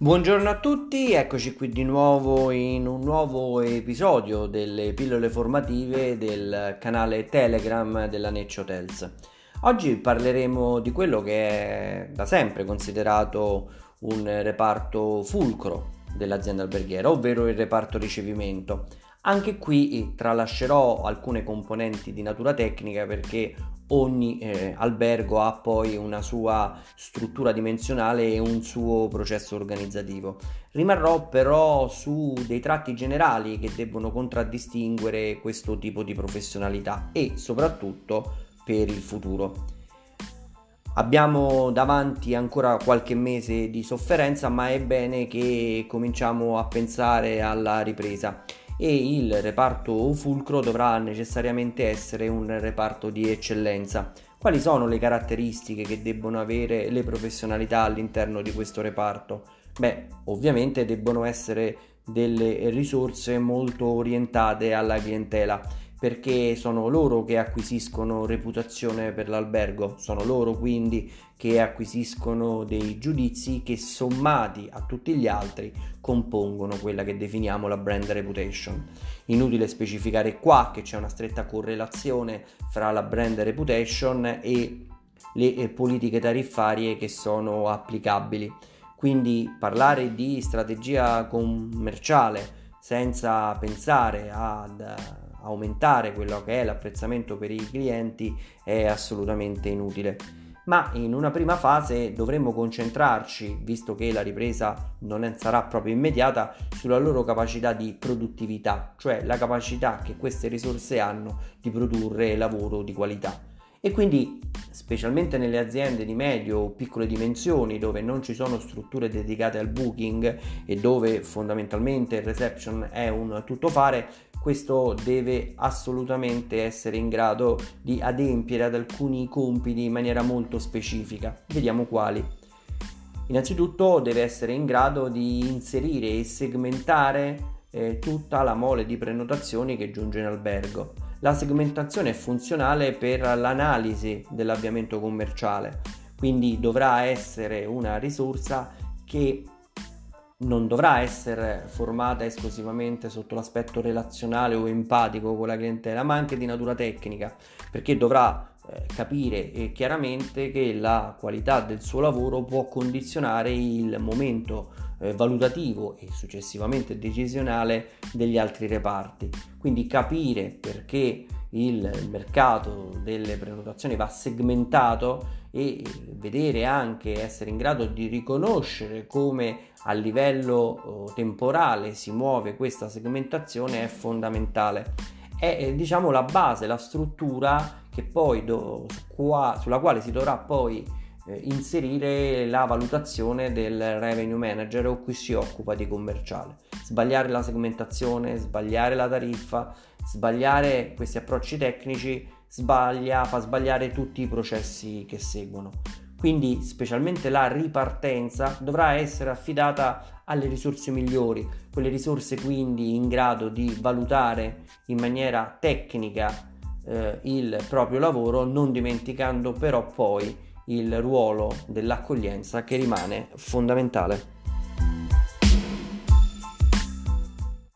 Buongiorno a tutti, eccoci qui di nuovo in un nuovo episodio delle pillole formative del canale Telegram della Neccio Hotels. Oggi parleremo di quello che è da sempre considerato un reparto fulcro dell'azienda alberghiera, ovvero il reparto ricevimento. Anche qui tralascerò alcune componenti di natura tecnica perché ogni eh, albergo ha poi una sua struttura dimensionale e un suo processo organizzativo. Rimarrò però su dei tratti generali che debbono contraddistinguere questo tipo di professionalità e soprattutto per il futuro. Abbiamo davanti ancora qualche mese di sofferenza, ma è bene che cominciamo a pensare alla ripresa e il reparto fulcro dovrà necessariamente essere un reparto di eccellenza. Quali sono le caratteristiche che debbono avere le professionalità all'interno di questo reparto? Beh, ovviamente debbono essere delle risorse molto orientate alla clientela perché sono loro che acquisiscono reputazione per l'albergo, sono loro quindi che acquisiscono dei giudizi che sommati a tutti gli altri compongono quella che definiamo la brand reputation. Inutile specificare qua che c'è una stretta correlazione fra la brand reputation e le eh, politiche tariffarie che sono applicabili. Quindi parlare di strategia commerciale senza pensare ad aumentare quello che è l'apprezzamento per i clienti è assolutamente inutile. Ma in una prima fase dovremmo concentrarci, visto che la ripresa non sarà proprio immediata, sulla loro capacità di produttività, cioè la capacità che queste risorse hanno di produrre lavoro di qualità. E quindi, specialmente nelle aziende di medio o piccole dimensioni dove non ci sono strutture dedicate al booking e dove fondamentalmente il reception è un tuttofare, questo deve assolutamente essere in grado di adempiere ad alcuni compiti in maniera molto specifica. Vediamo quali. Innanzitutto deve essere in grado di inserire e segmentare eh, tutta la mole di prenotazioni che giunge in albergo. La segmentazione è funzionale per l'analisi dell'avviamento commerciale, quindi dovrà essere una risorsa che non dovrà essere formata esclusivamente sotto l'aspetto relazionale o empatico con la clientela, ma anche di natura tecnica, perché dovrà eh, capire eh, chiaramente che la qualità del suo lavoro può condizionare il momento eh, valutativo e successivamente decisionale degli altri reparti. Quindi capire perché il mercato delle prenotazioni va segmentato e vedere anche essere in grado di riconoscere come a livello oh, temporale si muove questa segmentazione è fondamentale. È diciamo la base, la struttura che poi do, qua, sulla quale si dovrà poi eh, inserire la valutazione del revenue manager o chi si occupa di commerciale. Sbagliare la segmentazione, sbagliare la tariffa, sbagliare questi approcci tecnici sbaglia, fa sbagliare tutti i processi che seguono. Quindi, specialmente la ripartenza dovrà essere affidata alle risorse migliori, quelle risorse quindi in grado di valutare in maniera tecnica eh, il proprio lavoro, non dimenticando però poi il ruolo dell'accoglienza che rimane fondamentale.